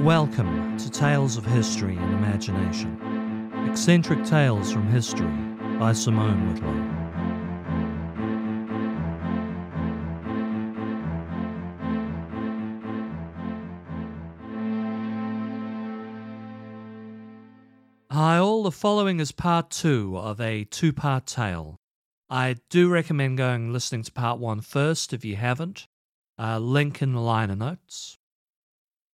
Welcome to Tales of History and Imagination. Eccentric Tales from History by Simone Whitlow. Hi, all. The following is part two of a two part tale. I do recommend going listening to part one first if you haven't. Uh, link in the liner notes.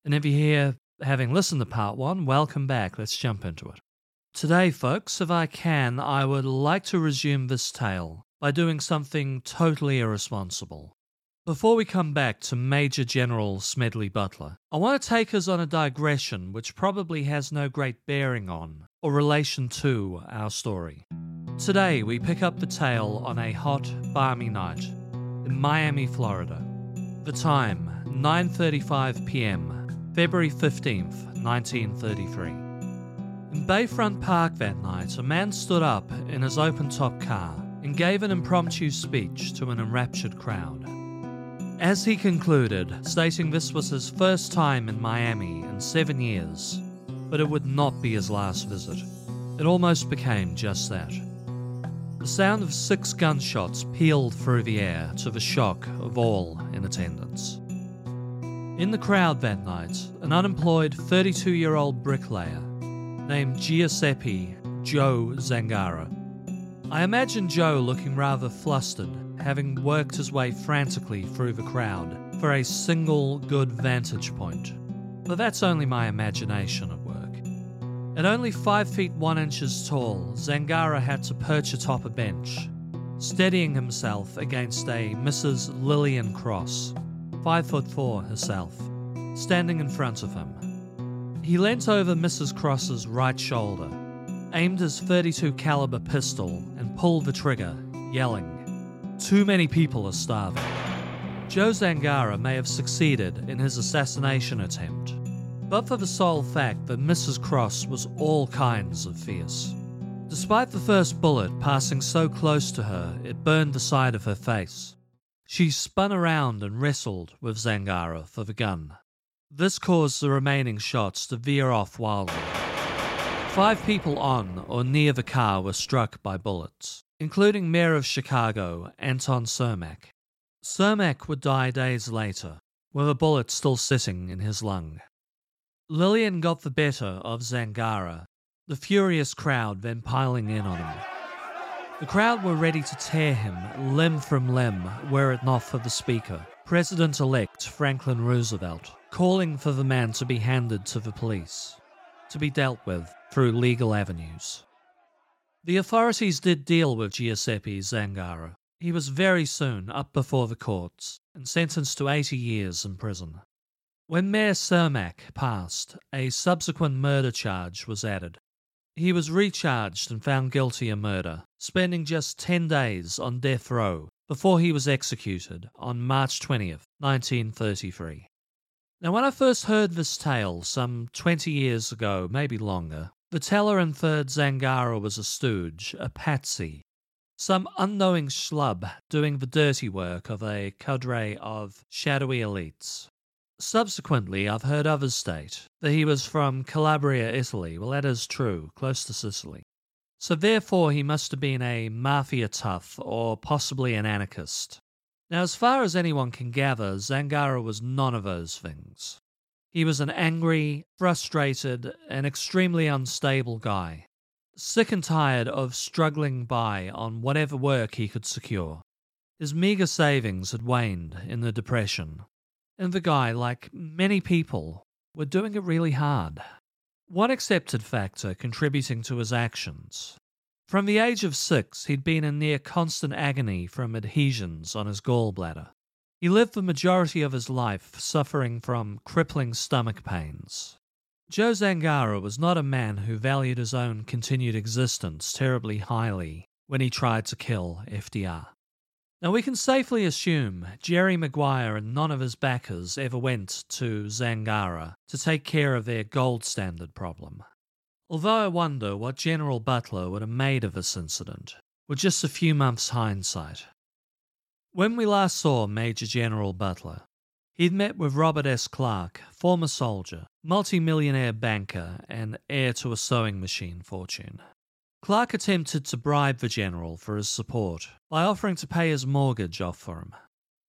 And if you're here having listened to part one, welcome back. Let's jump into it. Today, folks, if I can, I would like to resume this tale by doing something totally irresponsible. Before we come back to Major General Smedley Butler, I want to take us on a digression which probably has no great bearing on or relation to our story. Today, we pick up the tale on a hot, balmy night in Miami, Florida. The time, 9:35 p.m., February 15th, 1933. In Bayfront Park that night, a man stood up in his open-top car and gave an impromptu speech to an enraptured crowd. As he concluded, stating this was his first time in Miami in seven years, but it would not be his last visit. It almost became just that. The sound of six gunshots pealed through the air to the shock of all in attendance. In the crowd that night, an unemployed 32 year old bricklayer named Giuseppe Joe Zangara. I imagine Joe looking rather flustered having worked his way frantically through the crowd for a single good vantage point. But that's only my imagination at work. At only 5 feet 1 inches tall, Zangara had to perch atop a bench, steadying himself against a Mrs. Lillian Cross, 5 foot 4 herself, standing in front of him. He leant over Mrs. Cross's right shoulder, aimed his 32 caliber pistol and pulled the trigger, yelling, too many people are starving. Joe Zangara may have succeeded in his assassination attempt, but for the sole fact that Mrs. Cross was all kinds of fierce. Despite the first bullet passing so close to her, it burned the side of her face. She spun around and wrestled with Zangara for the gun. This caused the remaining shots to veer off wildly. Five people on or near the car were struck by bullets including Mayor of Chicago Anton Cermak. Cermak would die days later, with a bullet still sitting in his lung. Lillian got the better of Zangara, the furious crowd then piling in on him. The crowd were ready to tear him limb from limb were it not for the speaker, President elect Franklin Roosevelt, calling for the man to be handed to the police, to be dealt with through legal avenues. The authorities did deal with Giuseppe Zangara. He was very soon up before the courts and sentenced to 80 years in prison. When Mayor Cermak passed, a subsequent murder charge was added. He was recharged and found guilty of murder, spending just 10 days on death row before he was executed on March 20th, 1933. Now, when I first heard this tale some 20 years ago, maybe longer, the teller inferred Zangara was a stooge, a patsy, some unknowing schlub doing the dirty work of a cadre of shadowy elites. Subsequently, I've heard others state that he was from Calabria, Italy. Well, that is true, close to Sicily. So therefore, he must have been a mafia tough or possibly an anarchist. Now, as far as anyone can gather, Zangara was none of those things. He was an angry, frustrated, and extremely unstable guy, sick and tired of struggling by on whatever work he could secure. His meagre savings had waned in the Depression, and the guy, like many people, were doing it really hard. One accepted factor contributing to his actions. From the age of six, he'd been in near constant agony from adhesions on his gallbladder. He lived the majority of his life suffering from crippling stomach pains. Joe Zangara was not a man who valued his own continued existence terribly highly when he tried to kill FDR. Now, we can safely assume Jerry Maguire and none of his backers ever went to Zangara to take care of their gold standard problem. Although I wonder what General Butler would have made of this incident, with just a few months' hindsight. When we last saw Major General Butler, He'd met with Robert S. Clark, former soldier, multimillionaire banker, and heir to a sewing machine fortune. Clark attempted to bribe the general for his support by offering to pay his mortgage off for him.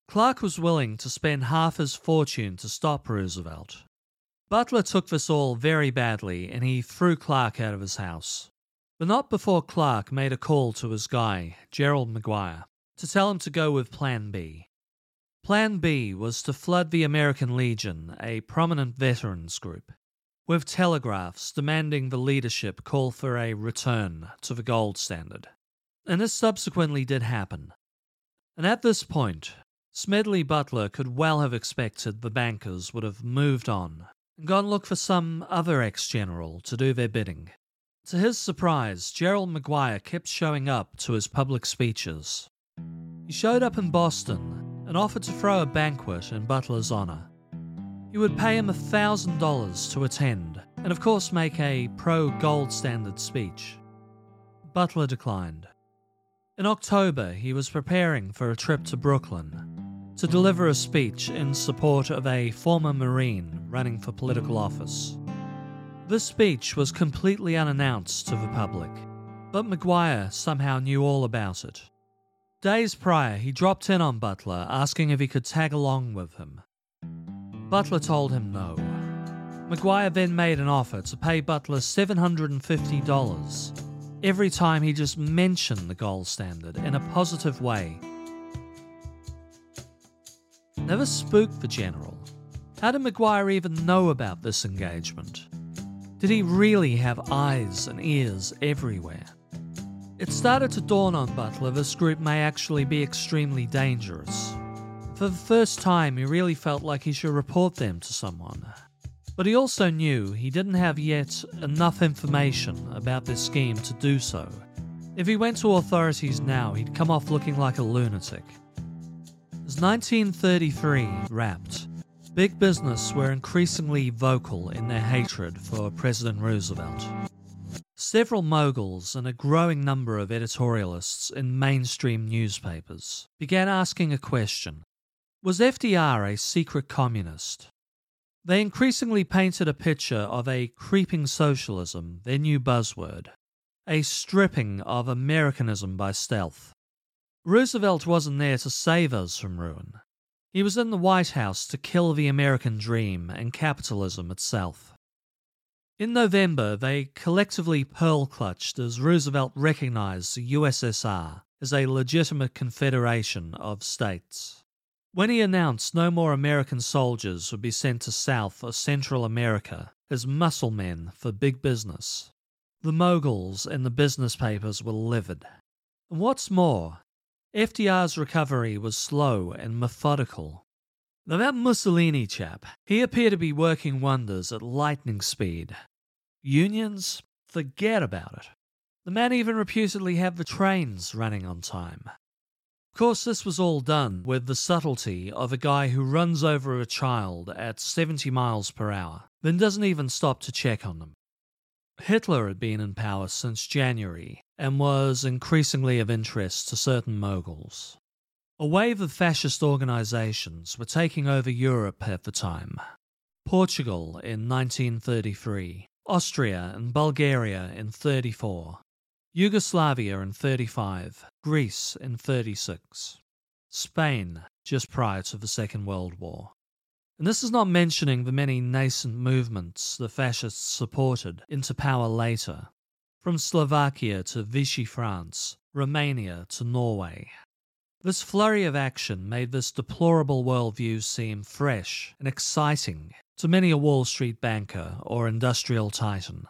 Clark was willing to spend half his fortune to stop Roosevelt. Butler took this all very badly and he threw Clark out of his house. But not before Clark made a call to his guy, Gerald McGuire, to tell him to go with Plan B. Plan B was to flood the American Legion, a prominent veterans group, with telegraphs demanding the leadership call for a return to the gold standard. And this subsequently did happen. And at this point, Smedley Butler could well have expected the bankers would have moved on and gone look for some other ex general to do their bidding. To his surprise, Gerald Maguire kept showing up to his public speeches. He showed up in Boston and offered to throw a banquet in Butler's honor. He would pay him $1,000 to attend, and of course make a pro gold standard speech. Butler declined. In October, he was preparing for a trip to Brooklyn to deliver a speech in support of a former Marine running for political office. This speech was completely unannounced to the public, but McGuire somehow knew all about it. Days prior, he dropped in on Butler asking if he could tag along with him. Butler told him no. McGuire then made an offer to pay Butler $750 every time he just mentioned the gold standard in a positive way. Never spooked the general. How did McGuire even know about this engagement? Did he really have eyes and ears everywhere? It started to dawn on Butler this group may actually be extremely dangerous. For the first time, he really felt like he should report them to someone. But he also knew he didn't have yet enough information about this scheme to do so. If he went to authorities now, he'd come off looking like a lunatic. As 1933 wrapped, Big business were increasingly vocal in their hatred for President Roosevelt. Several moguls and a growing number of editorialists in mainstream newspapers began asking a question Was FDR a secret communist? They increasingly painted a picture of a creeping socialism, their new buzzword, a stripping of Americanism by stealth. Roosevelt wasn't there to save us from ruin. He was in the White House to kill the American dream and capitalism itself. In November, they collectively pearl clutched as Roosevelt recognized the USSR as a legitimate confederation of states. When he announced no more American soldiers would be sent to South or Central America as muscle men for big business, the moguls and the business papers were livid. And what's more, FDR's recovery was slow and methodical. Now, that Mussolini chap, he appeared to be working wonders at lightning speed. Unions? Forget about it. The man even reputedly had the trains running on time. Course, this was all done with the subtlety of a guy who runs over a child at 70 miles per hour, then doesn't even stop to check on them. Hitler had been in power since January and was increasingly of interest to certain moguls. A wave of fascist organizations were taking over Europe at the time. Portugal in 1933, Austria and Bulgaria in 34, Yugoslavia in 35, Greece in 36, Spain just prior to the Second World War. And this is not mentioning the many nascent movements the fascists supported into power later, from Slovakia to Vichy France, Romania to Norway. This flurry of action made this deplorable worldview seem fresh and exciting to many a Wall Street banker or industrial titan.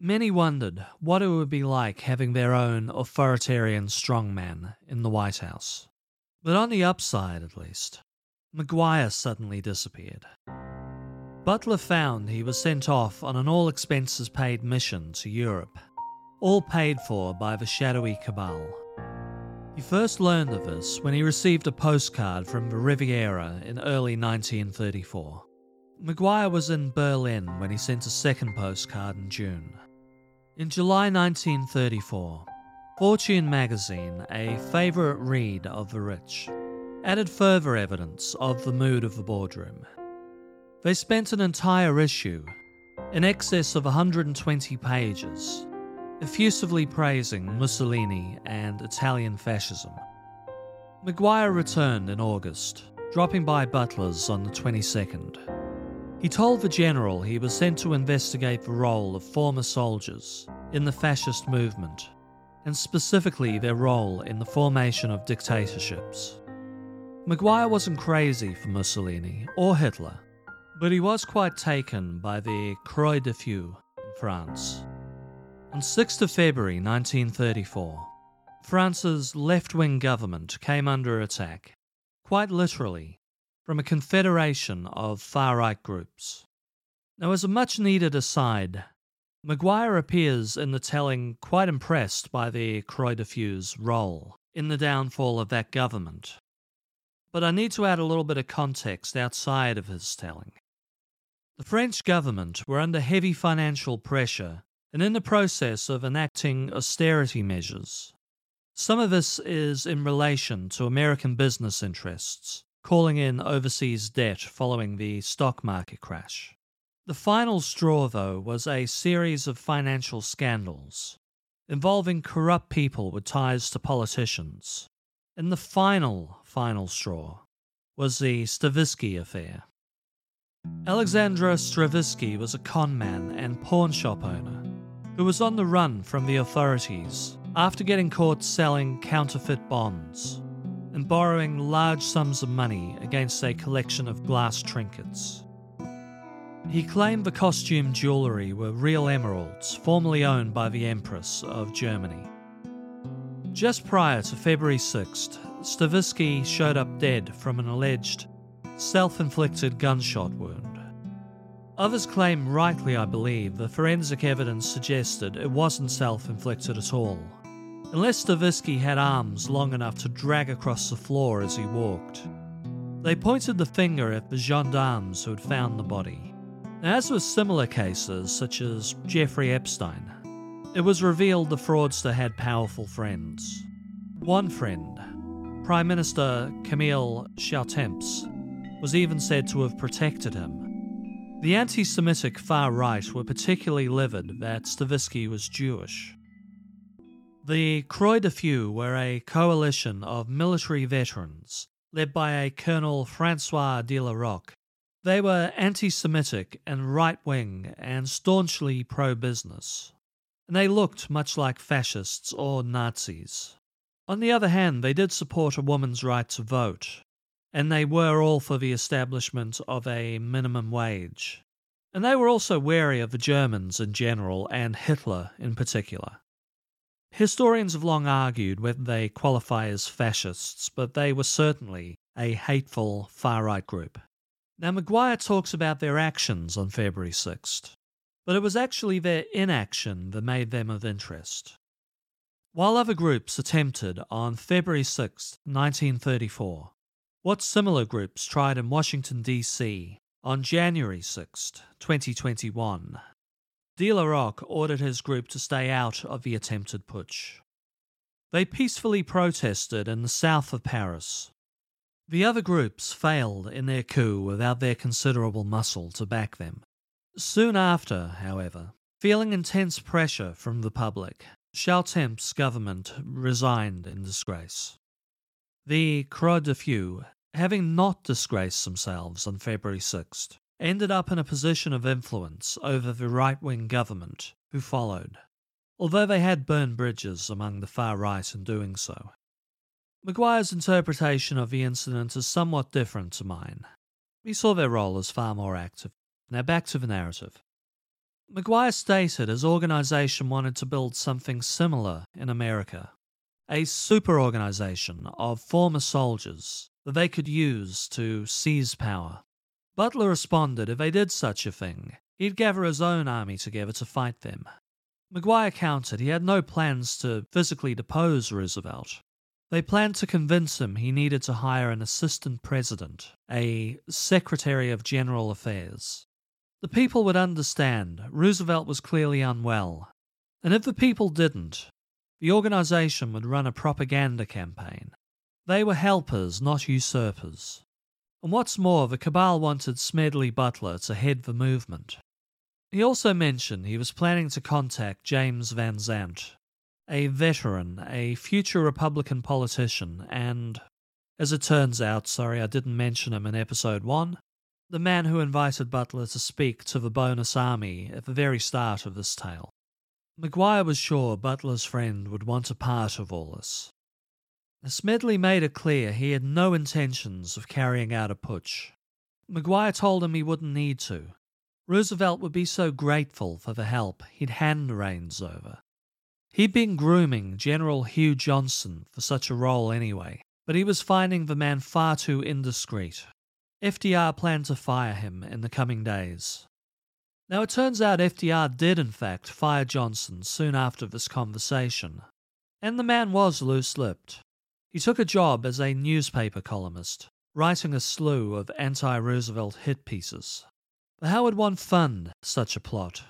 Many wondered what it would be like having their own authoritarian strongman in the White House. But on the upside, at least, McGuire suddenly disappeared. Butler found he was sent off on an all expenses paid mission to Europe, all paid for by the shadowy cabal. He first learned of this when he received a postcard from the Riviera in early 1934. McGuire was in Berlin when he sent a second postcard in June. In July 1934, Fortune magazine, a favourite read of the rich, added further evidence of the mood of the boardroom. They spent an entire issue, in excess of 120 pages, effusively praising Mussolini and Italian fascism. Maguire returned in August, dropping by Butler's on the 22nd. He told the general he was sent to investigate the role of former soldiers in the fascist movement, and specifically their role in the formation of dictatorships. Maguire wasn't crazy for Mussolini or Hitler, but he was quite taken by the Croix de Feu in France. On 6th of February 1934, France's left wing government came under attack, quite literally, from a confederation of far right groups. Now, as a much needed aside, Maguire appears in the telling quite impressed by the Croix de Feu's role in the downfall of that government. But I need to add a little bit of context outside of his telling. The French government were under heavy financial pressure and in the process of enacting austerity measures. Some of this is in relation to American business interests, calling in overseas debt following the stock market crash. The final straw, though, was a series of financial scandals involving corrupt people with ties to politicians. And the final, final straw was the Stavisky affair. Alexandre Stavisky was a conman and pawn shop owner who was on the run from the authorities after getting caught selling counterfeit bonds and borrowing large sums of money against a collection of glass trinkets. He claimed the costume jewellery were real emeralds formerly owned by the Empress of Germany. Just prior to February 6th, Stavisky showed up dead from an alleged self inflicted gunshot wound. Others claim, rightly I believe, the forensic evidence suggested it wasn't self inflicted at all, unless Stavisky had arms long enough to drag across the floor as he walked. They pointed the finger at the gendarmes who had found the body. As with similar cases, such as Jeffrey Epstein, it was revealed the fraudster had powerful friends. One friend, Prime Minister Camille Chautemps, was even said to have protected him. The anti Semitic far right were particularly livid that Stavisky was Jewish. The Croix de Feu were a coalition of military veterans led by a Colonel Francois de la Rocque. They were anti Semitic and right wing and staunchly pro business, and they looked much like fascists or Nazis. On the other hand, they did support a woman's right to vote, and they were all for the establishment of a minimum wage. And they were also wary of the Germans in general and Hitler in particular. Historians have long argued whether they qualify as fascists, but they were certainly a hateful far right group. Now, Maguire talks about their actions on February 6th, but it was actually their inaction that made them of interest. While other groups attempted on February 6, 1934, what similar groups tried in Washington, D.C. on January 6, 2021, De La Rocque ordered his group to stay out of the attempted putsch. They peacefully protested in the south of Paris. The other groups failed in their coup without their considerable muscle to back them. Soon after, however, feeling intense pressure from the public, Chautemps' government resigned in disgrace. The Croix de Feu, having not disgraced themselves on February 6th, ended up in a position of influence over the right wing government who followed, although they had burned bridges among the far right in doing so. Maguire's interpretation of the incident is somewhat different to mine. He saw their role as far more active. Now back to the narrative. Maguire stated his organization wanted to build something similar in America a super organization of former soldiers that they could use to seize power. Butler responded if they did such a thing, he'd gather his own army together to fight them. Maguire countered he had no plans to physically depose Roosevelt. They planned to convince him he needed to hire an assistant president, a secretary of general affairs. The people would understand Roosevelt was clearly unwell, and if the people didn't, the organization would run a propaganda campaign. They were helpers, not usurpers. And what's more, the cabal wanted Smedley Butler to head the movement. He also mentioned he was planning to contact James Van Zandt, a veteran, a future Republican politician, and, as it turns out, sorry I didn't mention him in episode 1, the man who invited Butler to speak to the Bonus Army at the very start of this tale. McGuire was sure Butler's friend would want a part of all this. Smedley made it clear he had no intentions of carrying out a putsch. McGuire told him he wouldn't need to. Roosevelt would be so grateful for the help he'd hand the reins over. He'd been grooming General Hugh Johnson for such a role anyway, but he was finding the man far too indiscreet. FDR planned to fire him in the coming days. Now it turns out FDR did in fact fire Johnson soon after this conversation, and the man was loose lipped. He took a job as a newspaper columnist, writing a slew of anti Roosevelt hit pieces. But how would one fund such a plot?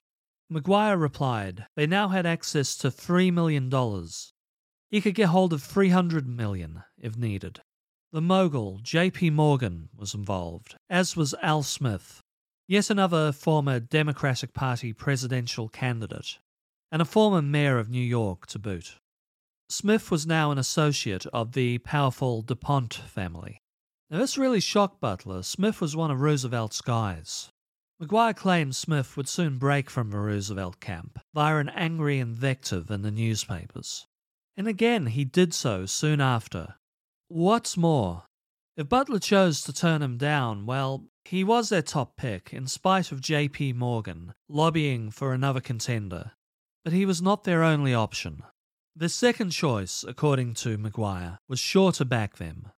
McGuire replied they now had access to $3 million. He could get hold of 300 million if needed. The mogul, J.P. Morgan, was involved, as was Al Smith, yet another former Democratic Party presidential candidate, and a former mayor of New York to boot. Smith was now an associate of the powerful DuPont family. Now, this really shocked Butler. Smith was one of Roosevelt's guys. McGuire claimed Smith would soon break from the Roosevelt camp via an angry invective in the newspapers. And again, he did so soon after. What's more, if Butler chose to turn him down, well, he was their top pick in spite of J.P. Morgan lobbying for another contender. But he was not their only option. The second choice, according to McGuire, was sure to back them.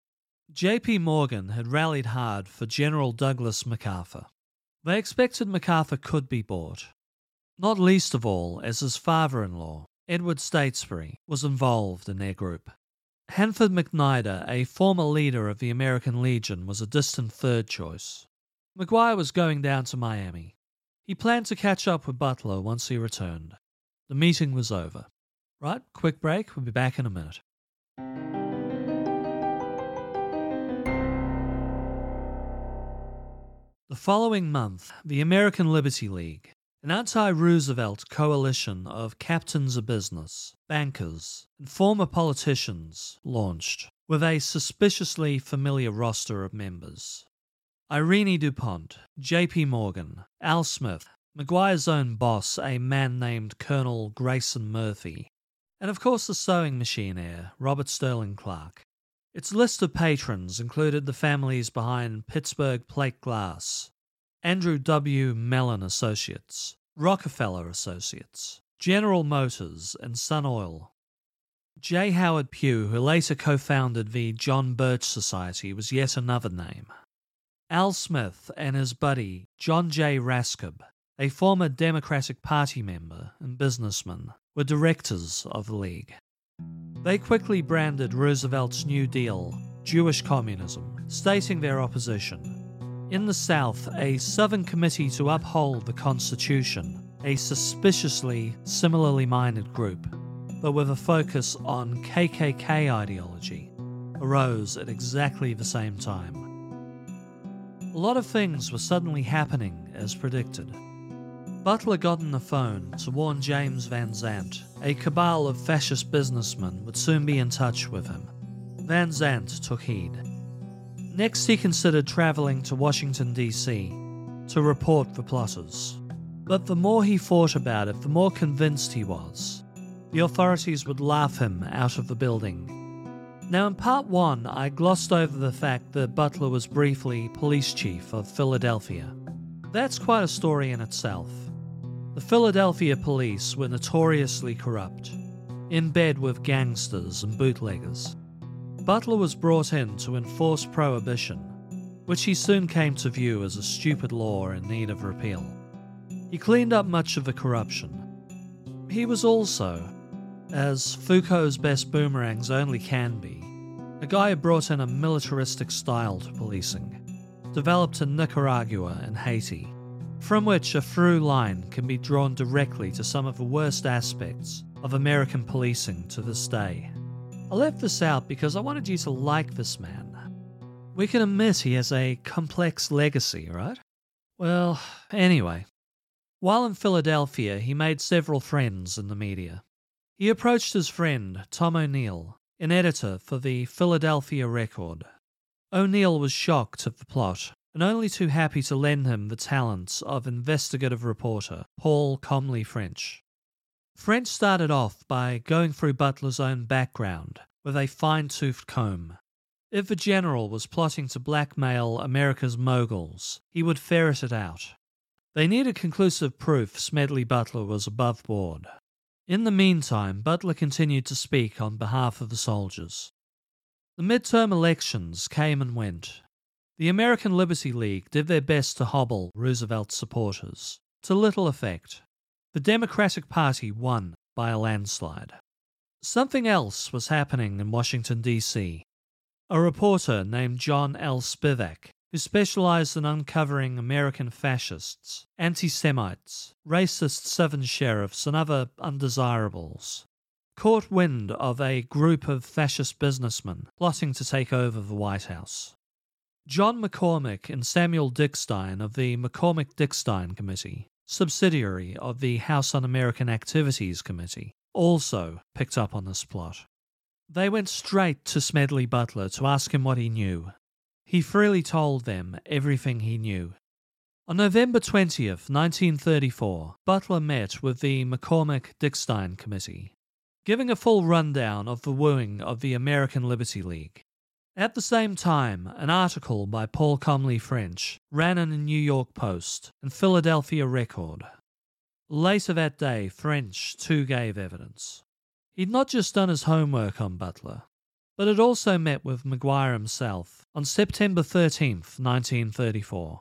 J.P. Morgan had rallied hard for General Douglas MacArthur. They expected MacArthur could be bought, not least of all as his father in law, Edward Stotesbury, was involved in their group. Hanford McNider, a former leader of the American Legion, was a distant third choice. McGuire was going down to Miami. He planned to catch up with Butler once he returned. The meeting was over. Right, quick break. We'll be back in a minute. The following month, the American Liberty League, an anti Roosevelt coalition of captains of business, bankers, and former politicians, launched, with a suspiciously familiar roster of members. Irene DuPont, J.P. Morgan, Al Smith, McGuire's own boss, a man named Colonel Grayson Murphy, and of course the sewing machine heir, Robert Sterling Clark. Its list of patrons included the families behind Pittsburgh Plate Glass, Andrew W. Mellon Associates, Rockefeller Associates, General Motors, and Sun Oil. J. Howard Pew, who later co founded the John Birch Society, was yet another name. Al Smith and his buddy, John J. Raskob, a former Democratic Party member and businessman, were directors of the League. They quickly branded Roosevelt's New Deal Jewish communism, stating their opposition. In the South, a Southern Committee to Uphold the Constitution, a suspiciously similarly minded group, but with a focus on KKK ideology, arose at exactly the same time. A lot of things were suddenly happening as predicted. Butler got on the phone to warn James Van Zandt a cabal of fascist businessmen would soon be in touch with him. Van Zandt took heed. Next, he considered travelling to Washington, D.C. to report the plotters. But the more he thought about it, the more convinced he was. The authorities would laugh him out of the building. Now, in part one, I glossed over the fact that Butler was briefly police chief of Philadelphia. That's quite a story in itself. The Philadelphia police were notoriously corrupt, in bed with gangsters and bootleggers. Butler was brought in to enforce prohibition, which he soon came to view as a stupid law in need of repeal. He cleaned up much of the corruption. He was also, as Foucault's best boomerangs only can be, a guy who brought in a militaristic style to policing, developed in Nicaragua and Haiti, from which a through line can be drawn directly to some of the worst aspects of American policing to this day. I left this out because I wanted you to like this man. We can admit he has a complex legacy, right? Well, anyway. While in Philadelphia, he made several friends in the media. He approached his friend, Tom O'Neill, an editor for the Philadelphia Record. O'Neill was shocked at the plot and only too happy to lend him the talents of investigative reporter Paul Comley French. French started off by going through Butler's own background with a fine toothed comb. If the general was plotting to blackmail America's moguls, he would ferret it out. They needed conclusive proof Smedley Butler was above board. In the meantime, Butler continued to speak on behalf of the soldiers. The midterm elections came and went. The American Liberty League did their best to hobble Roosevelt's supporters, to little effect. The Democratic Party won by a landslide. Something else was happening in Washington, D.C. A reporter named John L. Spivak who specialized in uncovering American fascists, anti Semites, racist Southern sheriffs, and other undesirables, caught wind of a group of fascist businessmen plotting to take over the White House. John McCormack and Samuel Dickstein of the McCormack Dickstein Committee, subsidiary of the House on American Activities Committee, also picked up on this plot. They went straight to Smedley Butler to ask him what he knew, he freely told them everything he knew. On November 20th, 1934, Butler met with the McCormack Dickstein Committee, giving a full rundown of the wooing of the American Liberty League. At the same time, an article by Paul Comley French ran in the New York Post and Philadelphia Record. Later that day, French too gave evidence. He'd not just done his homework on Butler, but had also met with McGuire himself on September 13, 1934.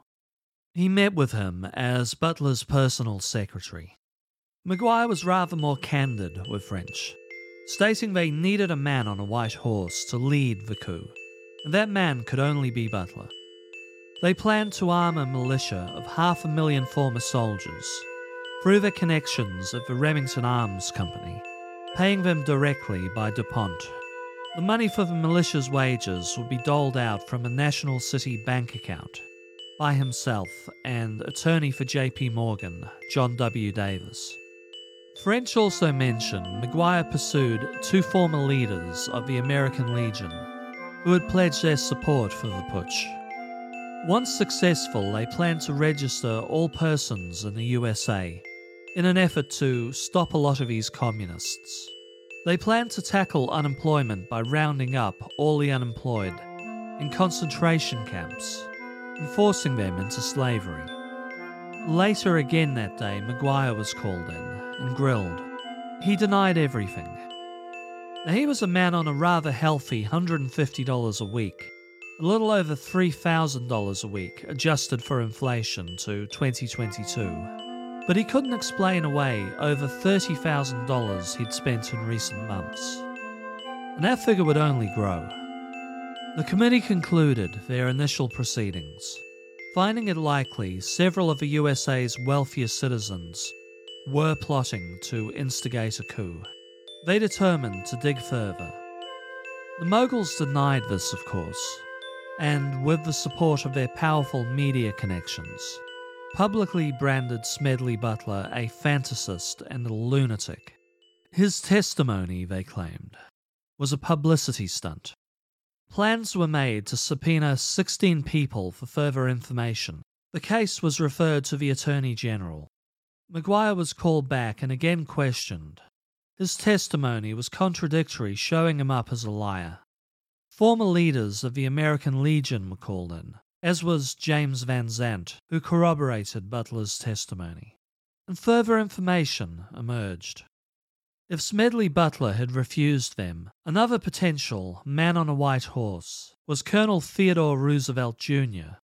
He met with him as Butler's personal secretary. McGuire was rather more candid with French, stating they needed a man on a white horse to lead the coup, that man could only be Butler. They planned to arm a militia of half a million former soldiers through their connections at the Remington Arms Company, paying them directly by DuPont the money for the militia's wages would be doled out from a National City bank account by himself and attorney for JP Morgan, John W. Davis. French also mentioned McGuire pursued two former leaders of the American Legion who had pledged their support for the putsch. Once successful, they planned to register all persons in the USA in an effort to stop a lot of these communists. They plan to tackle unemployment by rounding up all the unemployed in concentration camps and forcing them into slavery. Later again that day, Maguire was called in and grilled. He denied everything. He was a man on a rather healthy $150 a week, a little over $3,000 a week adjusted for inflation to 2022. But he couldn't explain away over $30,000 he'd spent in recent months. And that figure would only grow. The committee concluded their initial proceedings, finding it likely several of the USA's wealthiest citizens were plotting to instigate a coup. They determined to dig further. The Moguls denied this, of course, and with the support of their powerful media connections, publicly branded Smedley Butler a fantasist and a lunatic. His testimony, they claimed, was a publicity stunt. Plans were made to subpoena 16 people for further information. The case was referred to the Attorney General. McGuire was called back and again questioned. His testimony was contradictory, showing him up as a liar. Former leaders of the American Legion were called in as was James Van Zandt, who corroborated Butler's testimony. And further information emerged. If Smedley Butler had refused them, another potential man on a white horse was Colonel Theodore Roosevelt Jr.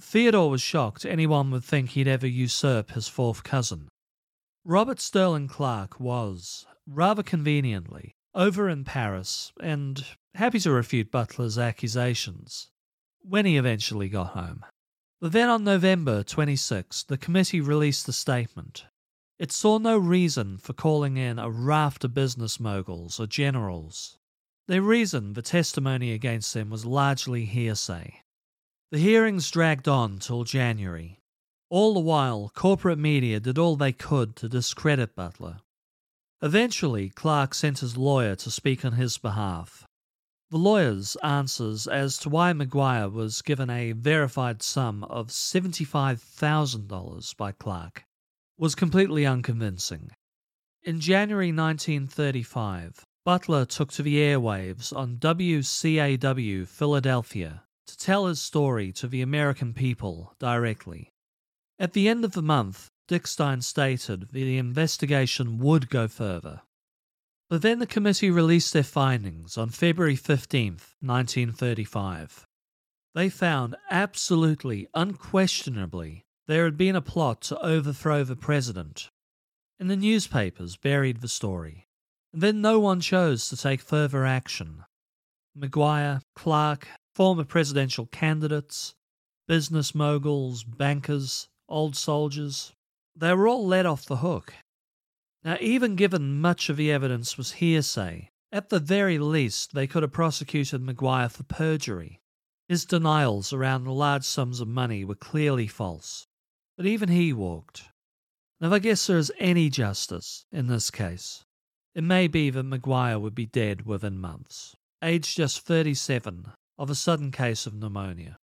Theodore was shocked anyone would think he'd ever usurp his fourth cousin. Robert Sterling Clark was, rather conveniently, over in Paris and happy to refute Butler's accusations when he eventually got home. But then on November 26, the committee released a statement. It saw no reason for calling in a raft of business moguls or generals. They reasoned the testimony against them was largely hearsay. The hearings dragged on till January. All the while, corporate media did all they could to discredit Butler. Eventually, Clark sent his lawyer to speak on his behalf. The lawyer's answers as to why McGuire was given a verified sum of $75,000 by Clark was completely unconvincing. In January 1935, Butler took to the airwaves on WCAU Philadelphia to tell his story to the American people directly. At the end of the month, Dickstein stated that the investigation would go further. But then the committee released their findings on February 15, 1935. They found absolutely, unquestionably, there had been a plot to overthrow the president. And the newspapers buried the story. And then no one chose to take further action. McGuire, Clark, former presidential candidates, business moguls, bankers, old soldiers, they were all let off the hook. Now, even given much of the evidence was hearsay, at the very least they could have prosecuted McGuire for perjury. His denials around the large sums of money were clearly false, but even he walked. Now, if I guess there is any justice in this case, it may be that McGuire would be dead within months, aged just 37, of a sudden case of pneumonia.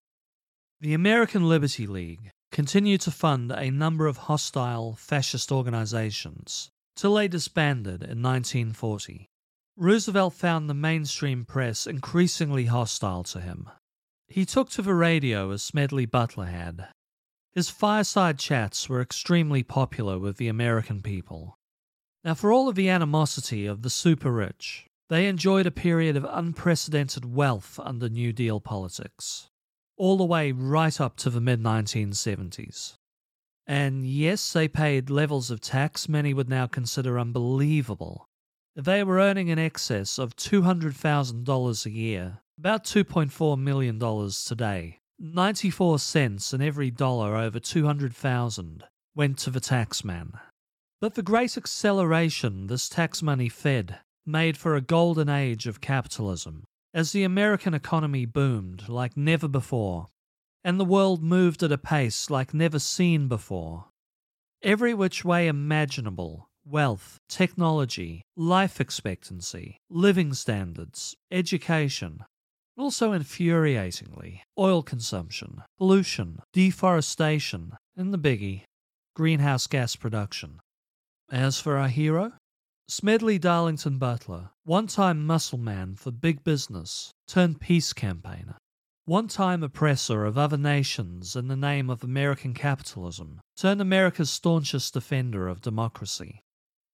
The American Liberty League continued to fund a number of hostile fascist organizations till they disbanded in 1940. Roosevelt found the mainstream press increasingly hostile to him. He took to the radio as Smedley Butler had. His fireside chats were extremely popular with the American people. Now, for all of the animosity of the super rich, they enjoyed a period of unprecedented wealth under New Deal politics, all the way right up to the mid 1970s. And yes, they paid levels of tax many would now consider unbelievable. They were earning in excess of $200,000 a year, about $2.4 million today. 94 cents in every dollar over 200,000 went to the taxman. But the great acceleration this tax money fed made for a golden age of capitalism, as the American economy boomed like never before and the world moved at a pace like never seen before. Every which way imaginable wealth, technology, life expectancy, living standards, education, also infuriatingly, oil consumption, pollution, deforestation, and the biggie, greenhouse gas production. As for our hero, Smedley Darlington Butler, one time muscle man for big business, turned peace campaigner, one time oppressor of other nations in the name of American capitalism, turned America's staunchest defender of democracy.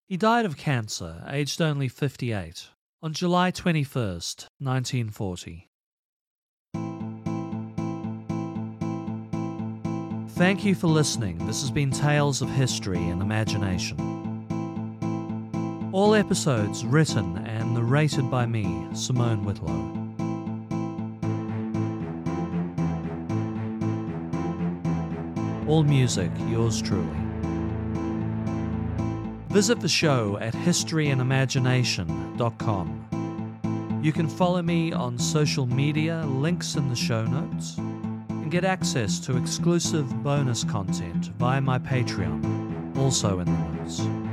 He died of cancer, aged only 58, on July 21, 1940. Thank you for listening. This has been Tales of History and Imagination. All episodes written and narrated by me, Simone Whitlow. All music, yours truly. Visit the show at historyandimagination.com. You can follow me on social media, links in the show notes, and get access to exclusive bonus content via my Patreon, also in the notes.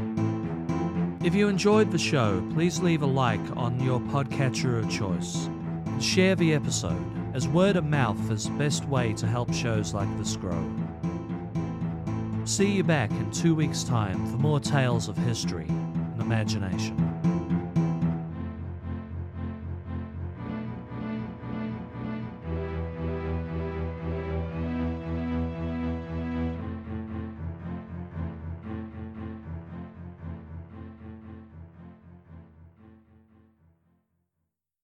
If you enjoyed the show, please leave a like on your podcatcher of choice and share the episode, as word of mouth is the best way to help shows like this grow. See you back in two weeks' time for more tales of history and imagination.